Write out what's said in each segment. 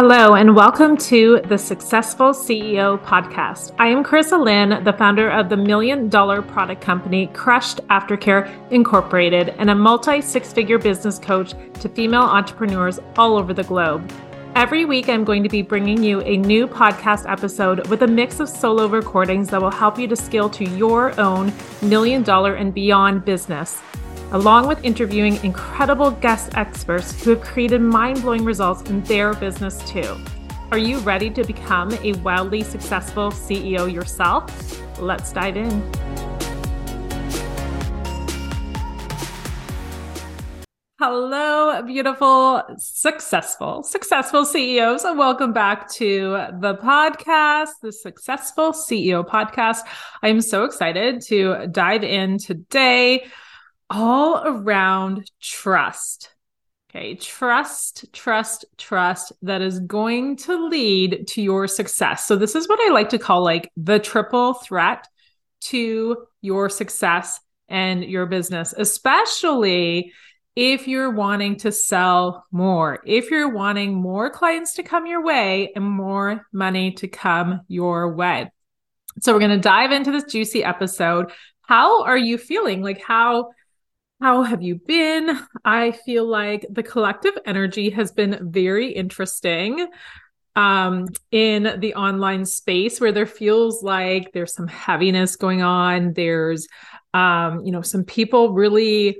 Hello, and welcome to the Successful CEO podcast. I am Charissa Lynn, the founder of the million dollar product company Crushed Aftercare Incorporated, and a multi six figure business coach to female entrepreneurs all over the globe. Every week, I'm going to be bringing you a new podcast episode with a mix of solo recordings that will help you to scale to your own million dollar and beyond business along with interviewing incredible guest experts who have created mind blowing results in their business too. Are you ready to become a wildly successful CEO yourself? Let's dive in. Hello, beautiful, successful, successful CEOs, and welcome back to the podcast, the Successful CEO podcast. I'm so excited to dive in today all around trust. Okay, trust, trust, trust that is going to lead to your success. So, this is what I like to call like the triple threat to your success and your business, especially if you're wanting to sell more, if you're wanting more clients to come your way and more money to come your way. So, we're going to dive into this juicy episode. How are you feeling? Like, how how have you been? I feel like the collective energy has been very interesting um, in the online space where there feels like there's some heaviness going on. There's, um, you know, some people really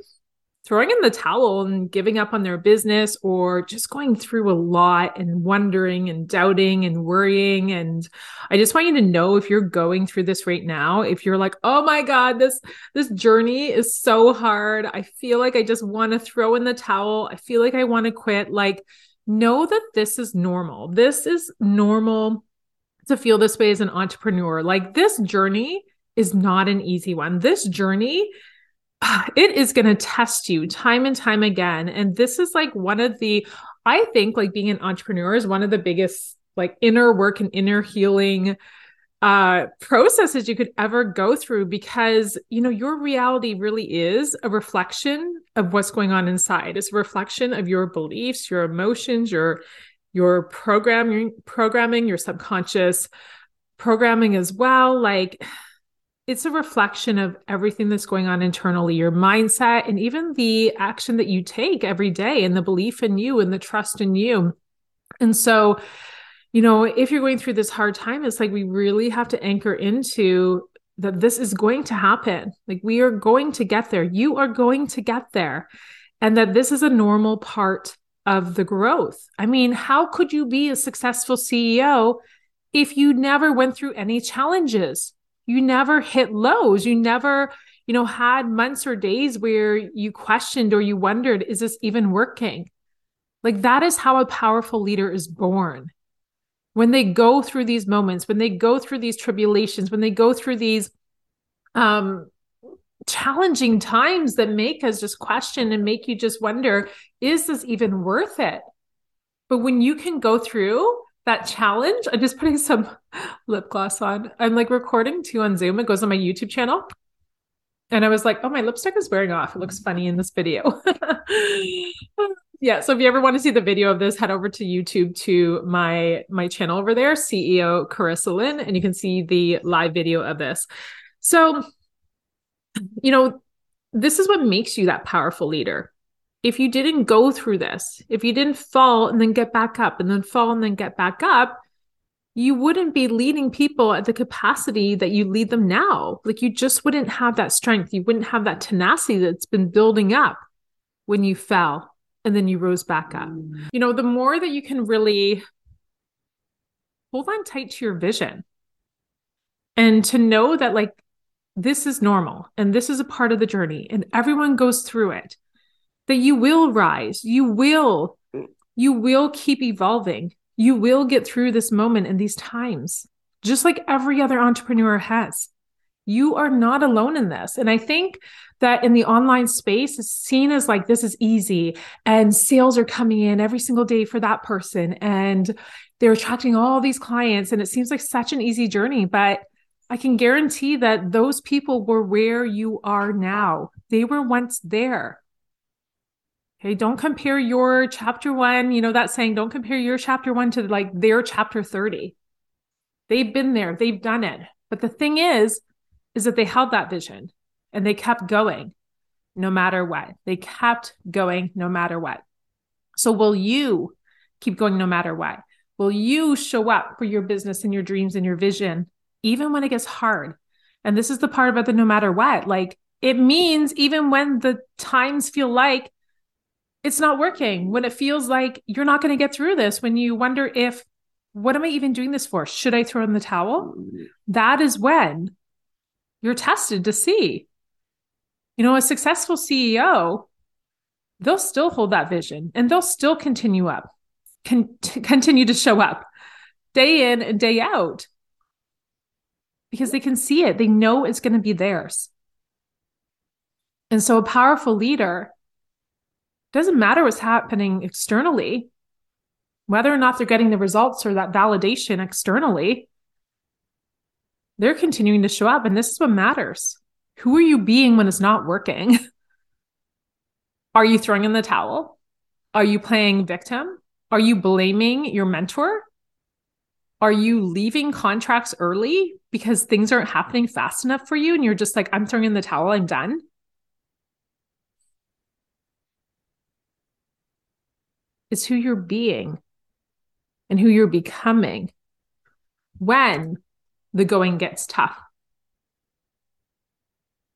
throwing in the towel and giving up on their business or just going through a lot and wondering and doubting and worrying. And i just want you to know if you're going through this right now if you're like oh my god this this journey is so hard. I feel like i just want to throw in the towel. I feel like i want to quit. Like know that this is normal. This is normal to feel this way as an entrepreneur. Like this journey is not an easy one. This journey it is going to test you time and time again. And this is like one of the, I think, like being an entrepreneur is one of the biggest like inner work and inner healing uh processes you could ever go through because you know your reality really is a reflection of what's going on inside it's a reflection of your beliefs your emotions your your programming programming your subconscious programming as well like it's a reflection of everything that's going on internally, your mindset, and even the action that you take every day, and the belief in you and the trust in you. And so, you know, if you're going through this hard time, it's like we really have to anchor into that this is going to happen. Like we are going to get there. You are going to get there. And that this is a normal part of the growth. I mean, how could you be a successful CEO if you never went through any challenges? You never hit lows. You never, you know, had months or days where you questioned or you wondered, is this even working? Like that is how a powerful leader is born. When they go through these moments, when they go through these tribulations, when they go through these um challenging times that make us just question and make you just wonder, is this even worth it? But when you can go through that challenge. I'm just putting some lip gloss on. I'm like recording too on Zoom. It goes on my YouTube channel. And I was like, oh, my lipstick is wearing off. It looks funny in this video. yeah. So if you ever want to see the video of this, head over to YouTube to my my channel over there, CEO Charissa Lynn, and you can see the live video of this. So, you know, this is what makes you that powerful leader if you didn't go through this, if you didn't fall and then get back up and then fall and then get back up, you wouldn't be leading people at the capacity that you lead them now. Like you just wouldn't have that strength. You wouldn't have that tenacity that's been building up when you fell and then you rose back up. Mm. You know, the more that you can really hold on tight to your vision and to know that, like, this is normal and this is a part of the journey and everyone goes through it that you will rise. You will you will keep evolving. You will get through this moment and these times just like every other entrepreneur has. You are not alone in this. And i think that in the online space it's seen as like this is easy and sales are coming in every single day for that person. And they're attracting all these clients and it seems like such an easy journey but I can guarantee that those people were where you are now. They were once there. Okay. Don't compare your chapter one, you know, that saying, don't compare your chapter one to like their chapter 30. They've been there, they've done it. But the thing is, is that they held that vision and they kept going no matter what. They kept going no matter what. So, will you keep going no matter what? Will you show up for your business and your dreams and your vision, even when it gets hard? And this is the part about the no matter what. Like, it means even when the times feel like it's not working, when it feels like you're not going to get through this, when you wonder if, what am I even doing this for? Should I throw in the towel? That is when you're tested to see. You know, a successful CEO, they'll still hold that vision and they'll still continue up, con- continue to show up day in and day out because they can see it. They know it's going to be theirs. And so a powerful leader doesn't matter what's happening externally, whether or not they're getting the results or that validation externally, they're continuing to show up. And this is what matters. Who are you being when it's not working? are you throwing in the towel? Are you playing victim? Are you blaming your mentor? Are you leaving contracts early because things aren't happening fast enough for you? And you're just like, I'm throwing in the towel, I'm done. It's who you're being and who you're becoming when the going gets tough.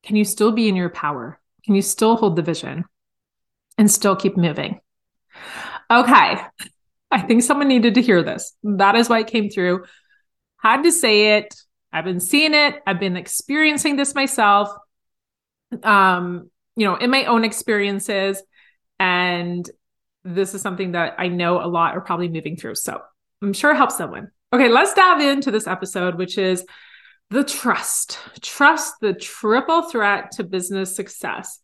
Can you still be in your power? Can you still hold the vision and still keep moving? Okay. I think someone needed to hear this. That is why it came through. Had to say it. I've been seeing it. I've been experiencing this myself. Um, you know, in my own experiences. And this is something that I know a lot are probably moving through. So I'm sure it helps someone. Okay, let's dive into this episode, which is the trust. Trust, the triple threat to business success.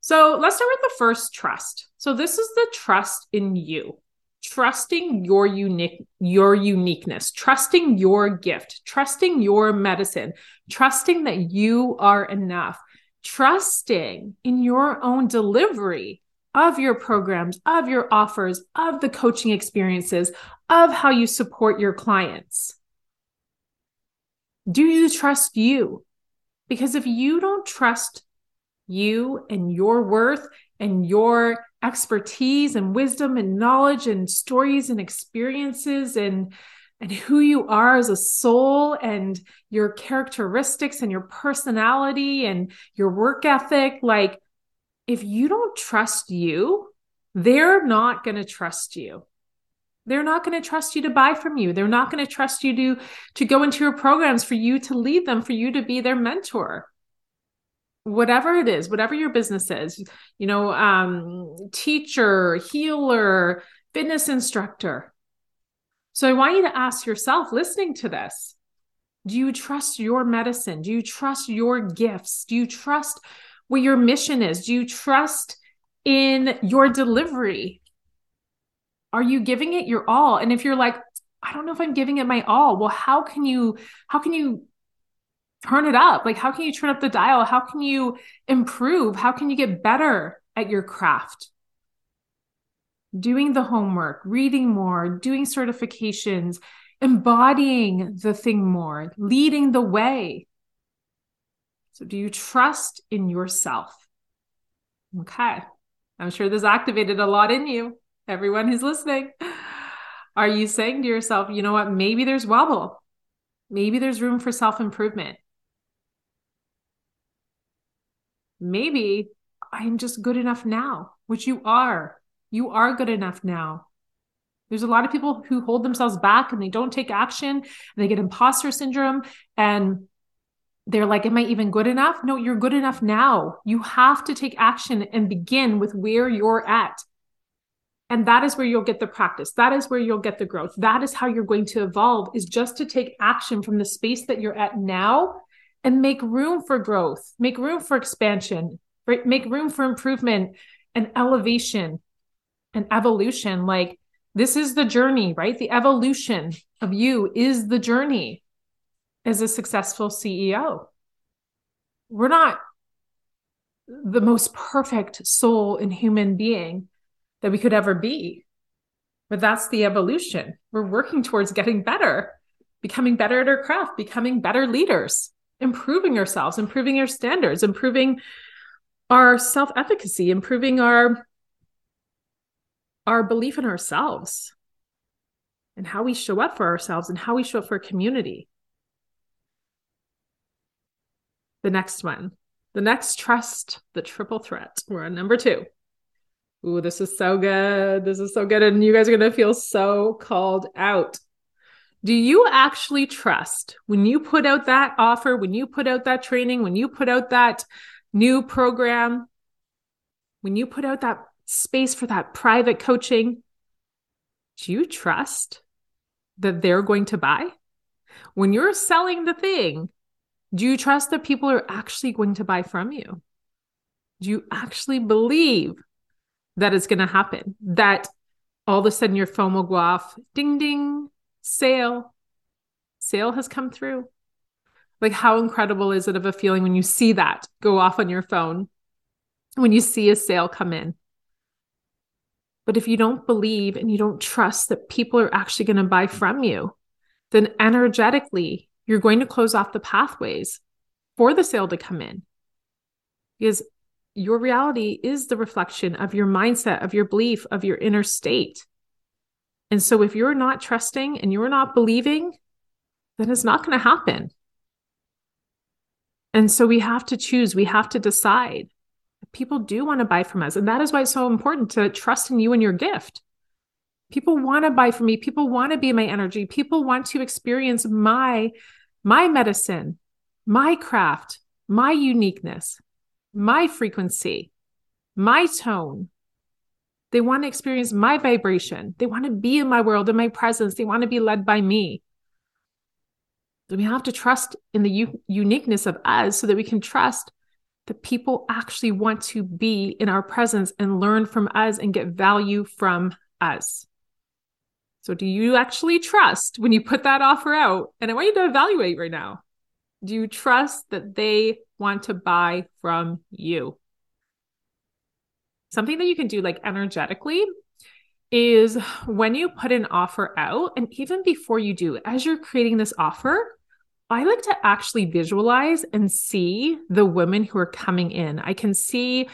So let's start with the first trust. So this is the trust in you trusting your unique your uniqueness trusting your gift trusting your medicine trusting that you are enough trusting in your own delivery of your programs of your offers of the coaching experiences of how you support your clients. Do you trust you? Because if you don't trust you and your worth and your expertise and wisdom and knowledge and stories and experiences and and who you are as a soul and your characteristics and your personality and your work ethic like if you don't trust you they're not going to trust you they're not going to trust you to buy from you they're not going to trust you to to go into your programs for you to lead them for you to be their mentor whatever it is, whatever your business is, you know, um, teacher, healer, fitness instructor. So I want you to ask yourself, listening to this, do you trust your medicine? Do you trust your gifts? Do you trust what your mission is? Do you trust in your delivery? Are you giving it your all? And if you're like, I don't know if I'm giving it my all, well, how can you, how can you turn it up? Like, how can you turn up the dial? How can you improve? How can you get better at your craft? Doing the homework, reading more, doing certifications, embodying the thing more, leading the way. So, do you trust in yourself? Okay. I'm sure this activated a lot in you, everyone who's listening. Are you saying to yourself, you know what? Maybe there's wobble. Maybe there's room for self improvement. maybe I'm just good enough now, which you are. You are good enough now. There's a lot of people who hold themselves back and they don't take action and they get imposter syndrome and they're like, Am I even good enough? No, you're good enough now. You have to take action and begin with where you're at. And that is where you'll get the practice. That is where you'll get the growth. That is how you're going to evolve, is just to take action from the space that you're at now and make room for growth, make room for expansion, right? make room for improvement and elevation and evolution. Like this is the journey, right? The evolution of you is the journey as a successful CEO. We're not the most perfect soul and human being that we could ever be. But that's the evolution. We're working towards getting better, becoming better at our craft, becoming better leaders, improving ourselves, improving our standards, improving our self-efficacy, improving our our belief in ourselves and how we show up for ourselves and how we show up for community. The next one the next trust, the triple threat. We're on number two. Ooh, this is so good. This is so good. And you guys are going to feel so called out. Do you actually trust when you put out that offer, when you put out that training, when you put out that new program, when you put out that space for that private coaching? Do you trust that they're going to buy? When you're selling the thing, do you trust that people are actually going to buy from you? Do you actually believe that it's going to happen? That all of a sudden your phone will go off, ding, ding, sale, sale has come through. Like, how incredible is it of a feeling when you see that go off on your phone, when you see a sale come in? But if you don't believe and you don't trust that people are actually going to buy from you, then energetically you're going to close off the pathways for the sale to come in because your reality is the reflection of your mindset, of your belief, of your inner state. And so if you're not trusting and you're not believing, then it's not going to happen. And so we have to choose, we have to decide. People do want to buy from us. And that is why it's so important to trust in you and your gift. People want to buy from me. People want to be my energy. People want to experience my my medicine, my craft, my uniqueness, my frequency, my tone. They want to experience my vibration. They want to be in my world, in my presence. They want to be led by me. So we have to trust in the u- uniqueness of us so that we can trust that people actually want to be in our presence and learn from us and get value from us. So, do you actually trust when you put that offer out? And I want you to evaluate right now. Do you trust that they want to buy from you? Something that you can do like energetically is when you put an offer out, and even before you do, as you're creating this offer, I like to actually visualize and see the women who are coming in. I can see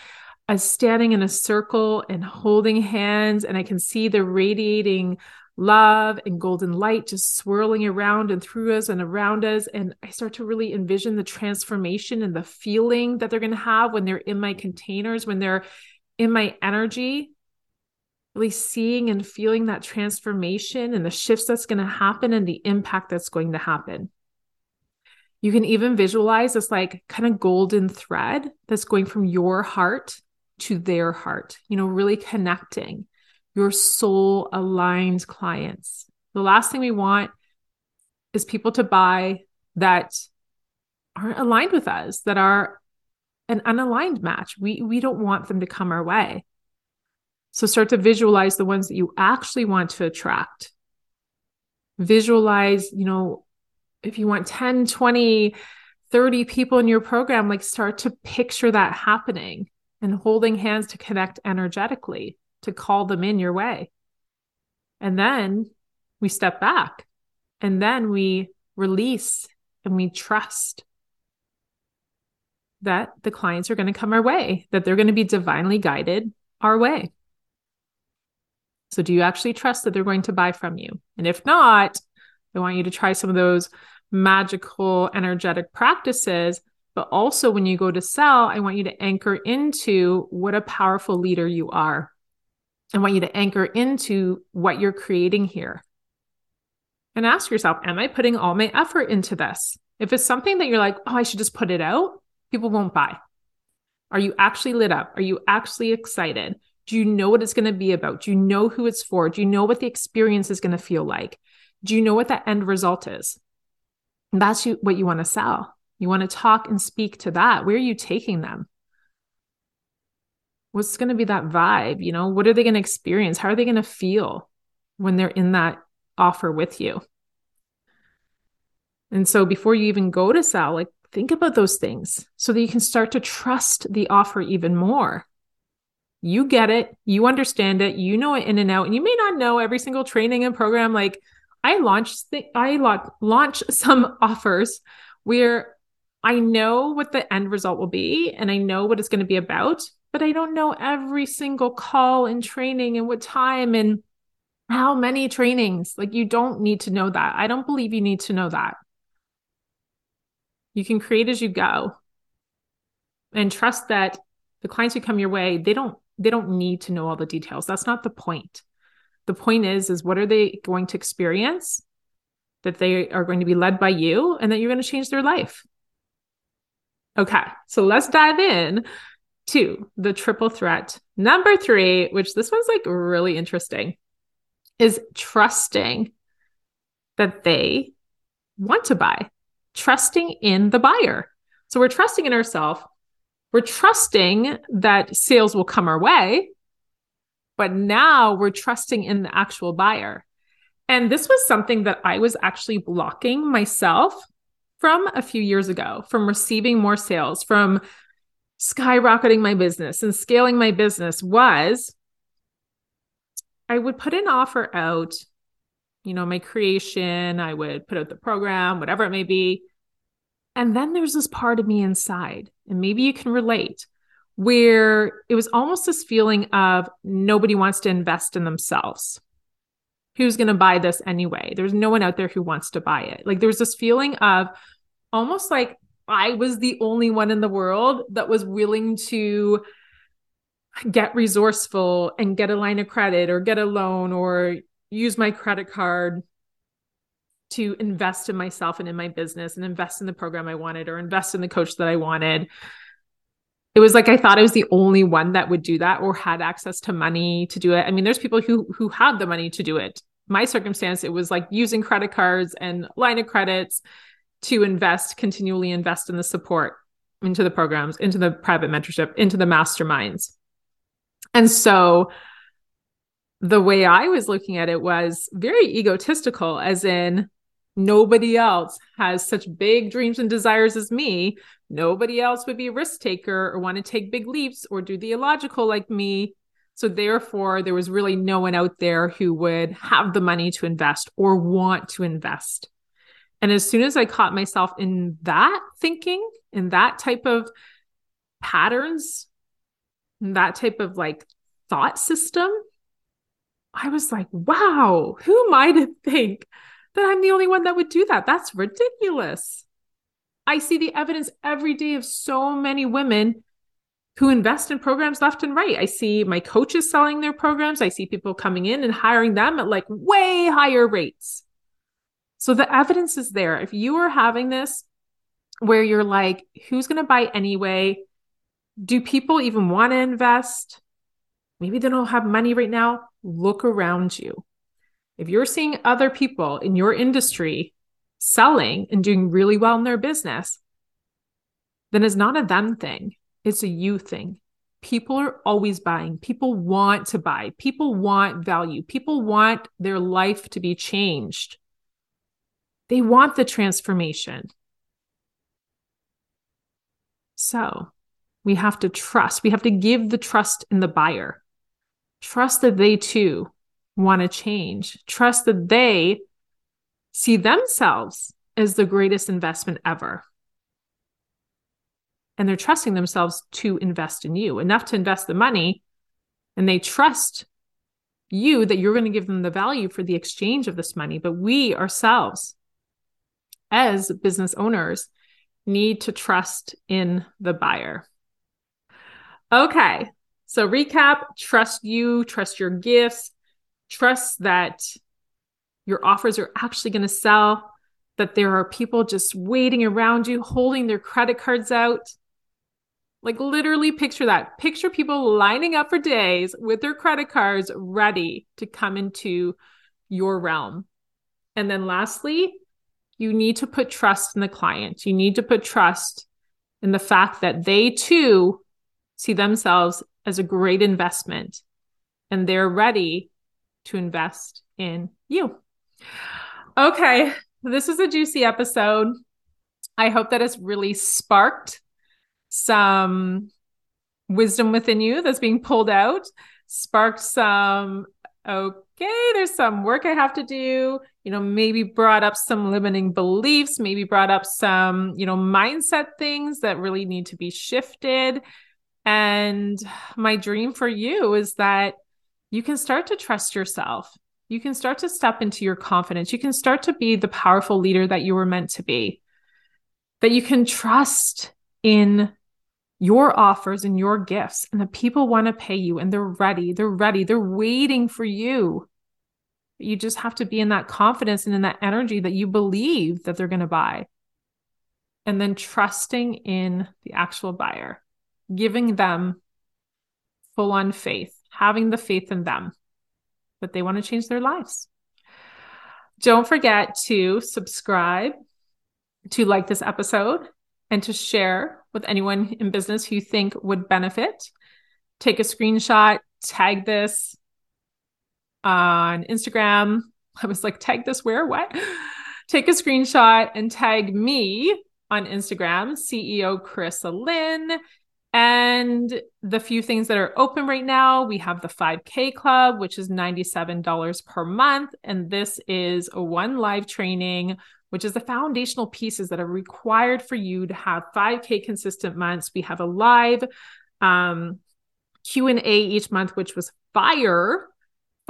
us standing in a circle and holding hands, and I can see the radiating love and golden light just swirling around and through us and around us. And I start to really envision the transformation and the feeling that they're going to have when they're in my containers, when they're in my energy. Really seeing and feeling that transformation and the shifts that's going to happen and the impact that's going to happen. You can even visualize this like kind of golden thread that's going from your heart to their heart, you know, really connecting your soul aligned clients. The last thing we want is people to buy that aren't aligned with us, that are an unaligned match. We we don't want them to come our way. So start to visualize the ones that you actually want to attract. Visualize, you know, if you want 10, 20, 30 people in your program, like start to picture that happening and holding hands to connect energetically to call them in your way. And then we step back and then we release and we trust that the clients are going to come our way, that they're going to be divinely guided our way. So, do you actually trust that they're going to buy from you? And if not, I want you to try some of those magical, energetic practices. But also, when you go to sell, I want you to anchor into what a powerful leader you are. I want you to anchor into what you're creating here. And ask yourself, am I putting all my effort into this? If it's something that you're like, oh, I should just put it out, people won't buy. Are you actually lit up? Are you actually excited? Do you know what it's going to be about? Do you know who it's for? Do you know what the experience is going to feel like? Do you know what the end result is? And that's what you want to sell. You want to talk and speak to that. Where are you taking them? What's going to be that vibe you know what are they going to experience how are they going to feel when they're in that offer with you and so before you even go to sell like think about those things so that you can start to trust the offer even more. You get it, you understand it, you know it in and out, and you may not know every single training and program. Like I launched, I launch some offers where I know what the end result will be and I know what it's going to be about, but I don't know every single call and training and what time and how many trainings. Like, you don't need to know that. I don't believe you need to know that. You can create as you go and trust that the clients who come your way, they don't they don't need to know all the details. That's not the point. The point is is what are they going to experience that they are going to be led by you and that you're going to change their life. Okay. So let's dive in to the triple threat. Number 3, which this one's like really interesting, is trusting that they want to buy trusting in the buyer. So we're trusting in ourselves. We're trusting that sales will come our way. But now we're trusting in the actual buyer. And this was something that I was actually blocking myself from a few years ago from receiving more sales, from skyrocketing my business and scaling my business was I would put an offer out you know, my creation, I would put out the program, whatever it may be. And then there's this part of me inside, and maybe you can relate, where it was almost this feeling of nobody wants to invest in themselves. Who's going to buy this anyway? There's no one out there who wants to buy it. Like there's this feeling of almost like I was the only one in the world that was willing to get resourceful and get a line of credit or get a loan or use my credit card to invest in myself and in my business and invest in the program I wanted or invest in the coach that I wanted. It was like I thought I was the only one that would do that or had access to money to do it. I mean, there's people who who had the money to do it. My circumstance, it was like using credit cards and line of credits to invest, continually invest in the support into the programs, into the private mentorship, into the masterminds. And so the way I was looking at it was very egotistical, as in, nobody else has such big dreams and desires as me. Nobody else would be a risk taker or want to take big leaps or do the illogical like me. So, therefore, there was really no one out there who would have the money to invest or want to invest. And as soon as I caught myself in that thinking, in that type of patterns, that type of like thought system, I was like, wow, who am I to think that I'm the only one that would do that? That's ridiculous. I see the evidence every day of so many women who invest in programs left and right. I see my coaches selling their programs. I see people coming in and hiring them at like way higher rates. So the evidence is there. If you are having this where you're like, who's going to buy anyway? Do people even want to invest? Maybe they don't have money right now look around you. If you're seeing other people in your industry selling and doing really well in their business, then it's not a them thing, it's a you thing. People are always buying. People want to buy. People want value. People want their life to be changed. They want the transformation. So we have to trust. We have to give the trust in the buyer. Trust that they too want to change. Trust that they see themselves as the greatest investment ever. And they're trusting themselves to invest in you enough to invest the money. And they trust you that you're going to give them the value for the exchange of this money. But we ourselves, as business owners, need to trust in the buyer. Okay, so, recap trust you, trust your gifts, trust that your offers are actually going to sell, that there are people just waiting around you, holding their credit cards out. Like, literally, picture that. Picture people lining up for days with their credit cards ready to come into your realm. And then, lastly, you need to put trust in the client. You need to put trust in the fact that they too see themselves as a great investment and they're ready to invest in you. Okay, this is a juicy episode. I hope that it's really sparked some wisdom within you that's being pulled out, sparked some, okay, there's some work I have to do, you know, maybe brought up some limiting beliefs, maybe brought up some, you know, mindset things that really need to be shifted. And my dream for you is that you can start to trust yourself. You can start to step into your confidence. You can start to be the powerful leader that you were meant to be. That you can trust in your offers and your gifts, and the people want to pay you and they're ready. They're ready. They're waiting for you. You just have to be in that confidence and in that energy that you believe that they're going to buy. And then trusting in the actual buyer, giving them full on faith, having the faith in them that they want to change their lives. Don't forget to subscribe, to like this episode, and to share with anyone in business who you think would benefit. Take a screenshot, tag this on Instagram. I was like, tag this where? What? Take a screenshot and tag me on Instagram, CEO Charissa Lynn. And the few things that are open right now, we have the 5K Club, which is $97 per month. And this is a one live training, which is the foundational pieces that are required for you to have 5K consistent months. We have a live um, Q&A each month, which was fire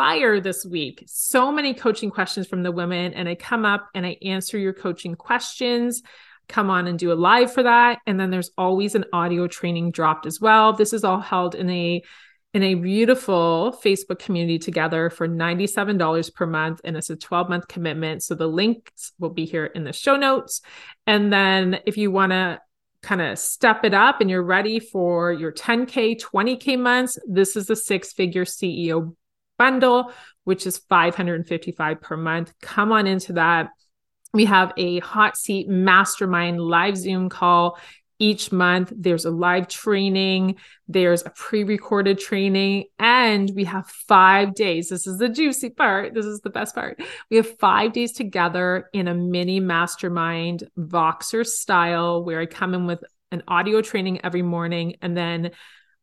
fire this week. So many coaching questions from the women, and I come up and I answer your coaching questions. Come on and do a live for that. And then there's always an audio training dropped as well. This is all held in a in a beautiful Facebook community together for $97 per month. And it's a 12 month commitment. So the links will be here in the show notes. And then if you want to kind of step it up and you're ready for your 10K, 20K months, this is the six figure CEO bundle, which is 555 per month. Come on into that. We have a hot seat mastermind live Zoom call each month. There's a live training, there's a pre recorded training, and we have five days. This is the juicy part. This is the best part. We have five days together in a mini mastermind Voxer style where I come in with an audio training every morning and then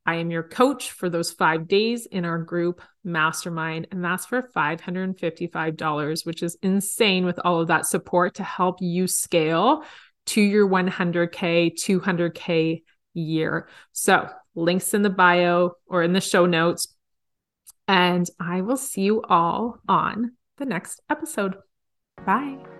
I am your coach for those five days in our group mastermind, and that's for $555, which is insane with all of that support to help you scale to your 100K, 200K year. So, links in the bio or in the show notes. And I will see you all on the next episode. Bye.